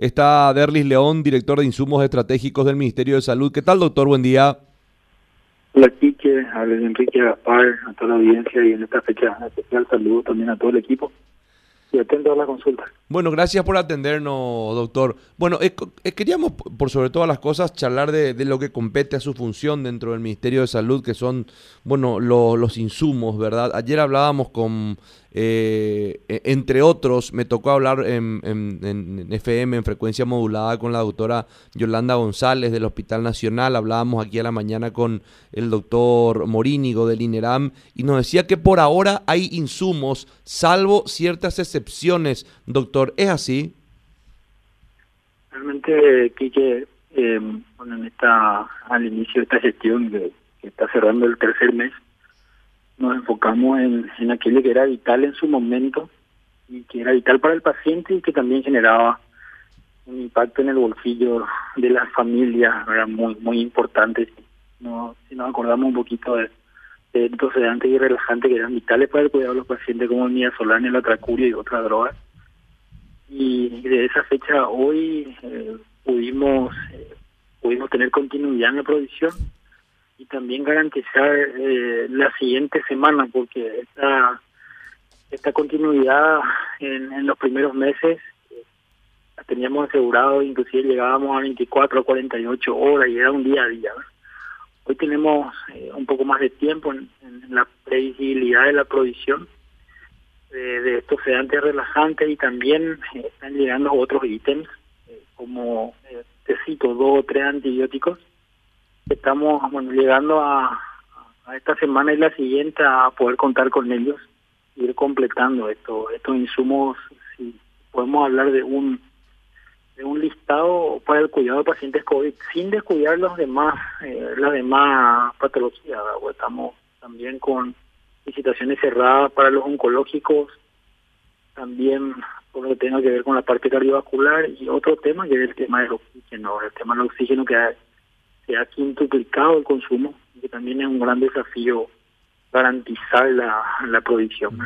Está Derlis León, director de insumos estratégicos del Ministerio de Salud. ¿Qué tal, doctor? Buen día. Hola, Quique, habla Enrique Gaspar, a toda la audiencia y en esta fecha especial saludo también a todo el equipo y atento a la consulta. Bueno, gracias por atendernos, doctor. Bueno, eh, eh, queríamos, por sobre todas las cosas, charlar de, lo que compete a su función dentro del Ministerio de Salud, que son, bueno, los insumos, ¿verdad? Ayer hablábamos con, eh, e, entre otros, me tocó hablar en, FM, en frecuencia modulada, con la doctora Yolanda González del Hospital Nacional. Hablábamos aquí a la mañana con el doctor Morínigo del INERAM y nos decía que por ahora hay insumos, salvo ciertas excepciones, doctor ¿Es así? Realmente, Quique, eh, bueno, en esta, al inicio de esta gestión que, está cerrando el tercer mes, nos enfocamos en, aquello que era vital en su momento y que era vital para el paciente y que también generaba un impacto en el bolsillo de las familias, era muy muy importante. No, si nos acordamos un poquito de, de sedantes y relajantes que eran vitales para el cuidado de los pacientes como el midazolam, la tracuria y otras drogas y de esa fecha hoy eh, pudimos eh, pudimos tener continuidad en la producción y también garantizar eh, la siguiente semana porque esta esta continuidad en, los primeros meses la teníamos asegurado inclusive llegábamos a 24 o 48 horas y era un día a día hoy tenemos un poco más de tiempo en, en la previsibilidad de la provisión de, estos sedantes relajantes y también eh, están llegando otros ítems eh, como eh, te cito dos o tres antibióticos. Estamos bueno, llegando a, a, esta semana y la siguiente a poder contar con ellos ir completando esto estos insumos. Si podemos hablar de un de un listado para el cuidado de pacientes COVID sin descuidar los demás eh, las demás patologías estamos también con licitaciones cerradas para los oncológicos, también por lo que tenga que ver con la parte cardiovascular y otro tema que es el tema del oxígeno, el tema del oxígeno que se ha quintuplicado el consumo y que también es un gran desafío garantizar la, la provisión.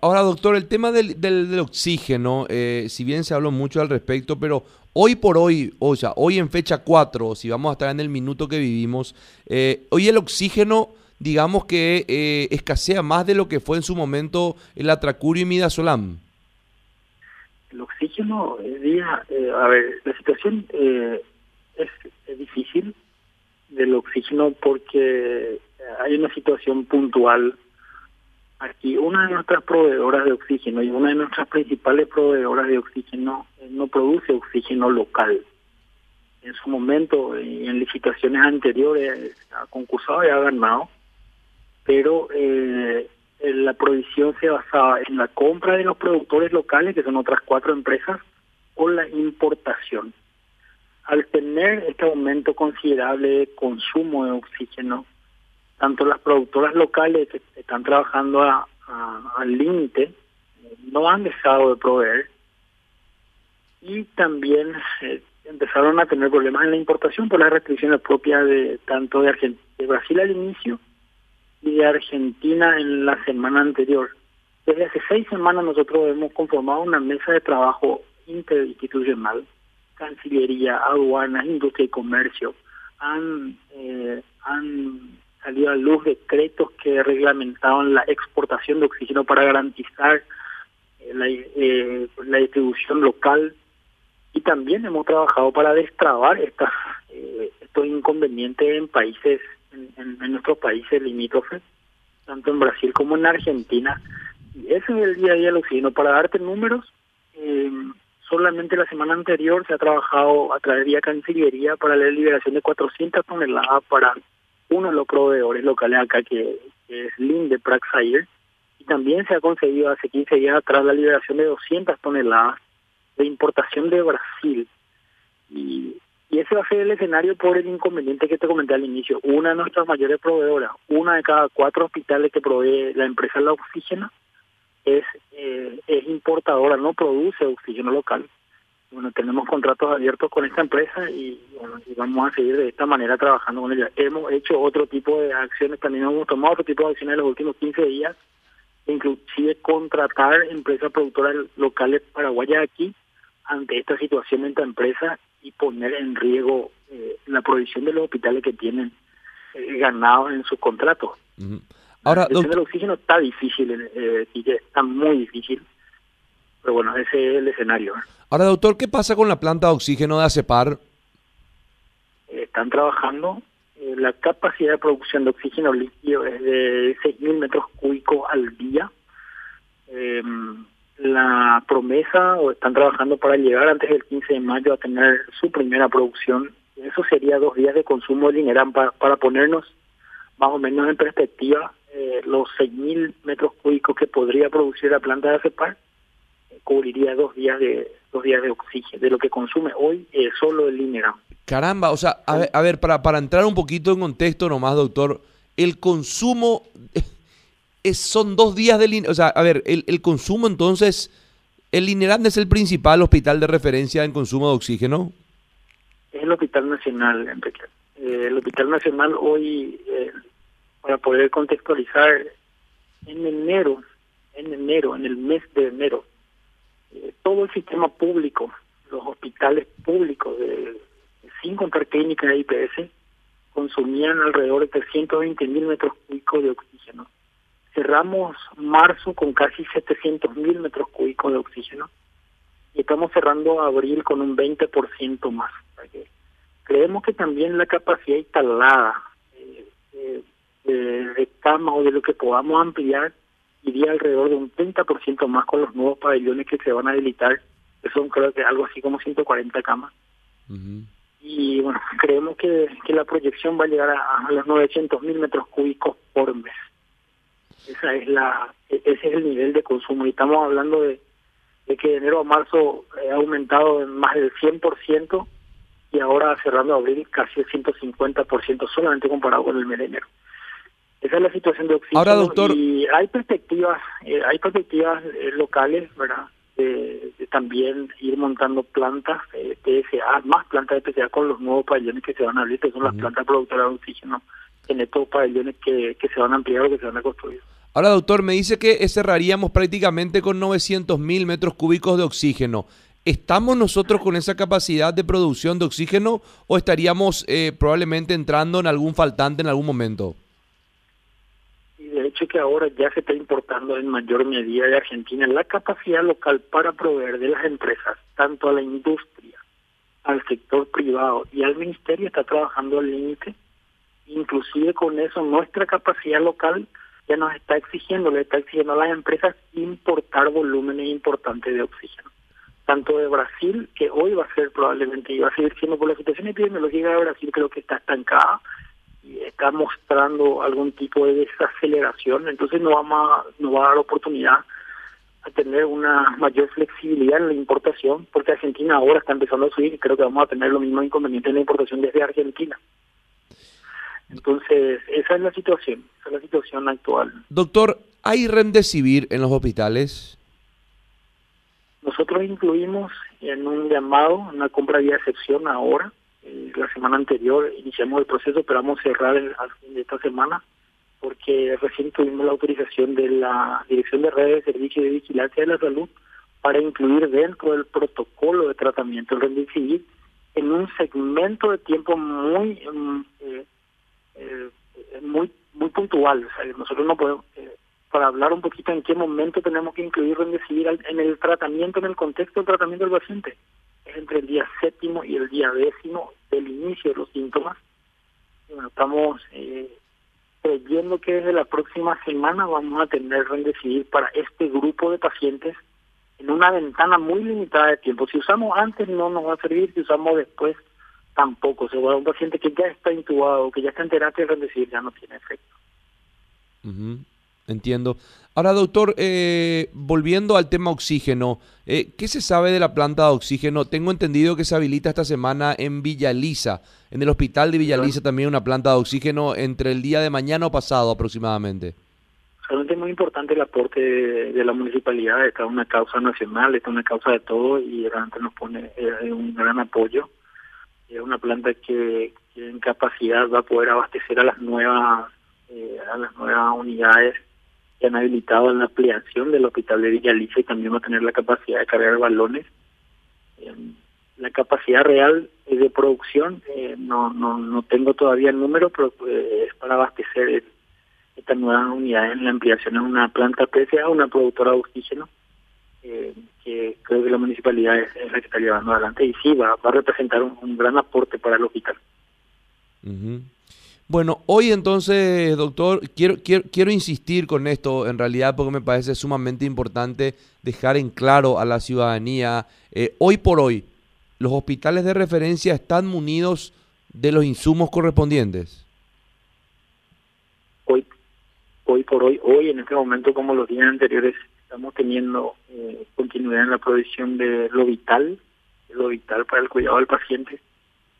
Ahora, doctor, el tema del, del, oxígeno, eh, si bien se habló mucho al respecto, pero hoy por hoy, o sea, hoy en fecha 4, si vamos a estar en el minuto que vivimos, eh, hoy el oxígeno digamos que eh, escasea más de lo que fue en su momento el atracurio y midazolam? El oxígeno, eh, día, eh, a ver, la situación es, es, difícil del oxígeno porque hay una situación puntual aquí. Una de nuestras proveedoras de oxígeno y una de nuestras principales proveedoras de oxígeno no produce oxígeno local. En su momento, en licitaciones anteriores, ha concursado y ha ganado pero eh, la provisión se basaba en la compra de los productores locales, que son otras cuatro empresas, o la importación. Al tener este aumento considerable de consumo de oxígeno, tanto las productoras locales que están trabajando al límite no han dejado de proveer y también eh, empezaron a tener problemas en la importación por las restricciones propias de tanto de, Argentina, de Brasil al inicio de Argentina en la semana anterior. Desde hace seis semanas nosotros hemos conformado una mesa de trabajo interinstitucional, Cancillería, aduanas, industria y comercio. Han, eh, han salido a luz decretos que reglamentaban la exportación de oxígeno para garantizar eh, la, eh, la distribución local y también hemos trabajado para destrabar estas, estos inconvenientes en países en, nuestros países limítrofes, tanto en Brasil como en Argentina. Y ese es el día a día del oxígeno. Para darte números, eh, solamente la semana anterior se ha trabajado a través de Cancillería para la liberación de 400 toneladas para uno de los proveedores locales acá, que, es Linde Praxair, y también se ha conseguido hace 15 días atrás la liberación de 200 toneladas de importación de Brasil. Y y ese va a ser el escenario por el inconveniente que te comenté al inicio. Una de nuestras mayores proveedoras, una de cada cuatro hospitales que provee la empresa la oxígeno, es, eh, es importadora, no produce oxígeno local. Bueno, tenemos contratos abiertos con esta empresa y, y vamos a seguir de esta manera trabajando con ella. Hemos hecho otro tipo de acciones, también hemos tomado otro tipo de acciones en los últimos 15 días, inclusive contratar empresas productoras locales paraguayas aquí ante esta situación en tu empresa y poner en riesgo eh, la provisión de los hospitales que tienen eh, ganados en sus contratos. Ahora, el del oxígeno está difícil, eh, está muy difícil, pero bueno, ese es el escenario. Ahora, doctor, ¿qué pasa con la planta de oxígeno de ACEPAR? están trabajando, la capacidad de producción de oxígeno líquido es de 6.000 metros cúbicos al día. Eh, la promesa o están trabajando para llegar antes del 15 de mayo a tener su primera producción. Eso sería dos días de consumo de Lineran para, para ponernos más o menos en perspectiva eh, los 6.000 metros cúbicos que podría producir la planta de ACEPAR eh, cubriría dos días de dos días de oxígeno de lo que consume hoy eh, solo el Lineran. Caramba, o sea, a ver, a ver, para, para entrar un poquito en contexto nomás, doctor, el consumo son dos días de... O sea, a ver, el, el consumo entonces... ¿El Linerán es el principal hospital de referencia en consumo de oxígeno? Es el Hospital Nacional, Enrique. Eh, el Hospital Nacional hoy, eh, para poder contextualizar, en enero, en enero, en el mes de enero, eh, todo el sistema público, los hospitales públicos, de, sin contar clínicas de IPS, consumían alrededor de 320 mil metros cúbicos de oxígeno cerramos marzo con casi 700 mil metros cúbicos de oxígeno y estamos cerrando abril con un 20% más. Creemos que también la capacidad instalada eh, eh, de, cama o de lo que podamos ampliar iría alrededor de un 30% más con los nuevos pabellones que se van a habilitar, que son creo que algo así como 140 camas. Y bueno, creemos que, que la proyección va a llegar a, a los 900 mil metros cúbicos por mes. Esa es la, e-, ese es el nivel de consumo. Y estamos hablando de, que de enero a marzo ha aumentado en más del 100% y ahora cerrando abril casi el 150% solamente comparado con el mes de enero. Esa es la situación de oxígeno. Ahora, doctor. Y hay perspectivas, eh, hay perspectivas eh, locales, ¿verdad? De, también ir montando plantas eh, PSA, más plantas de PSA con los nuevos pabellones que se van a abrir, que son las plantas productoras de oxígeno en estos pabellones que, que se van a ampliar o que se van a construir. Ahora, doctor, me dice que cerraríamos prácticamente con 900 mil metros cúbicos de oxígeno. ¿Estamos nosotros con esa capacidad de producción de oxígeno o estaríamos eh, probablemente entrando en algún faltante en algún momento? Y de hecho que ahora ya se está importando en mayor medida de Argentina la capacidad local para proveer de las empresas, tanto a la industria, al sector privado y al ministerio está trabajando al límite. Inclusive con eso nuestra capacidad local ya nos está exigiendo, le está exigiendo a las empresas importar volúmenes importantes de oxígeno. Tanto de Brasil, que hoy va a ser probablemente, y va a seguir siendo por la situación epidemiológica de Brasil, creo que está estancada y está mostrando algún tipo de desaceleración, entonces no, va a dar oportunidad a tener una mayor flexibilidad en la importación, porque Argentina ahora está empezando a subir y creo que vamos a tener lo mismo inconveniente en la importación desde Argentina. Entonces, esa es la situación, esa es la situación actual. Doctor, ¿hay remdesivir en los hospitales? Nosotros incluimos en un llamado, una compra de excepción ahora. Eh, la semana anterior iniciamos el proceso, pero vamos a cerrar el, al fin de esta semana porque recién tuvimos la autorización de la Dirección de Redes de Servicio de Vigilancia de la Salud para incluir dentro del protocolo de tratamiento el remdesivir en un segmento de tiempo muy mm, eh, muy muy puntual. nosotros no podemos, eh, para hablar un poquito en qué momento tenemos que incluir decidir en el tratamiento, en el contexto del tratamiento del paciente. Es entre el día séptimo y el día décimo del inicio de los síntomas. estamos eh, creyendo que desde la próxima semana vamos a tener decidir para este grupo de pacientes en una ventana muy limitada de tiempo. Si usamos antes no nos va a servir, si usamos después tampoco. se va un paciente que ya está intubado, que ya está en terapia, decir, ya no tiene efecto. Entiendo. Ahora, doctor, eh, volviendo al tema oxígeno, eh, ¿qué se sabe de la planta de oxígeno? Tengo entendido que se habilita esta semana en Villa Lisa, en el hospital de Villa Lisa también una planta de oxígeno entre el día de mañana o pasado aproximadamente. Realmente es muy importante el aporte de, la municipalidad, está una causa nacional, está una causa de todo y realmente nos pone eh, un gran apoyo es una planta que, en capacidad va a poder abastecer a las nuevas eh, a las nuevas unidades que han habilitado en la ampliación del hospital de Villa y también va a tener la capacidad de cargar balones. La capacidad real de producción, no, no, no tengo todavía el número, pero es para abastecer estas nuevas unidades en la ampliación en una planta PSA, una productora de oxígeno, que creo que la municipalidad es, la que está llevando adelante y sí, va, va a representar un, gran aporte para el hospital. Bueno, hoy entonces, doctor, quiero, quiero, quiero insistir con esto en realidad porque me parece sumamente importante dejar en claro a la ciudadanía, eh, hoy por hoy, ¿los hospitales de referencia están munidos de los insumos correspondientes? Hoy, hoy por hoy, hoy en este momento como los días anteriores, estamos teniendo eh, continuidad en la provisión de lo vital, lo vital para el cuidado del paciente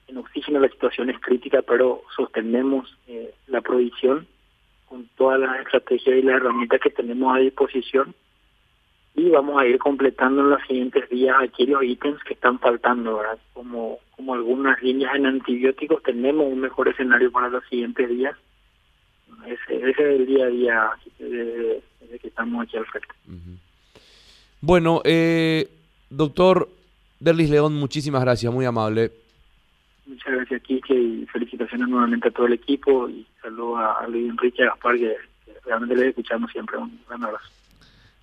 en oxígeno la situación es crítica, pero sostenemos eh, la provisión con todas las estrategias y las herramientas que tenemos a disposición y vamos a ir completando en los siguientes días aquellos ítems que están faltando, ¿verdad? Como, como algunas líneas en antibióticos, tenemos un mejor escenario para los siguientes días. Ese, es el día a día desde, que estamos aquí al frente. Bueno, eh, doctor Derlis León, muchísimas gracias, muy amable. Muchas gracias, Kike, y felicitaciones nuevamente a todo el equipo y saludo a Luis Enrique Gaspar, que realmente le escuchamos siempre. Un gran abrazo.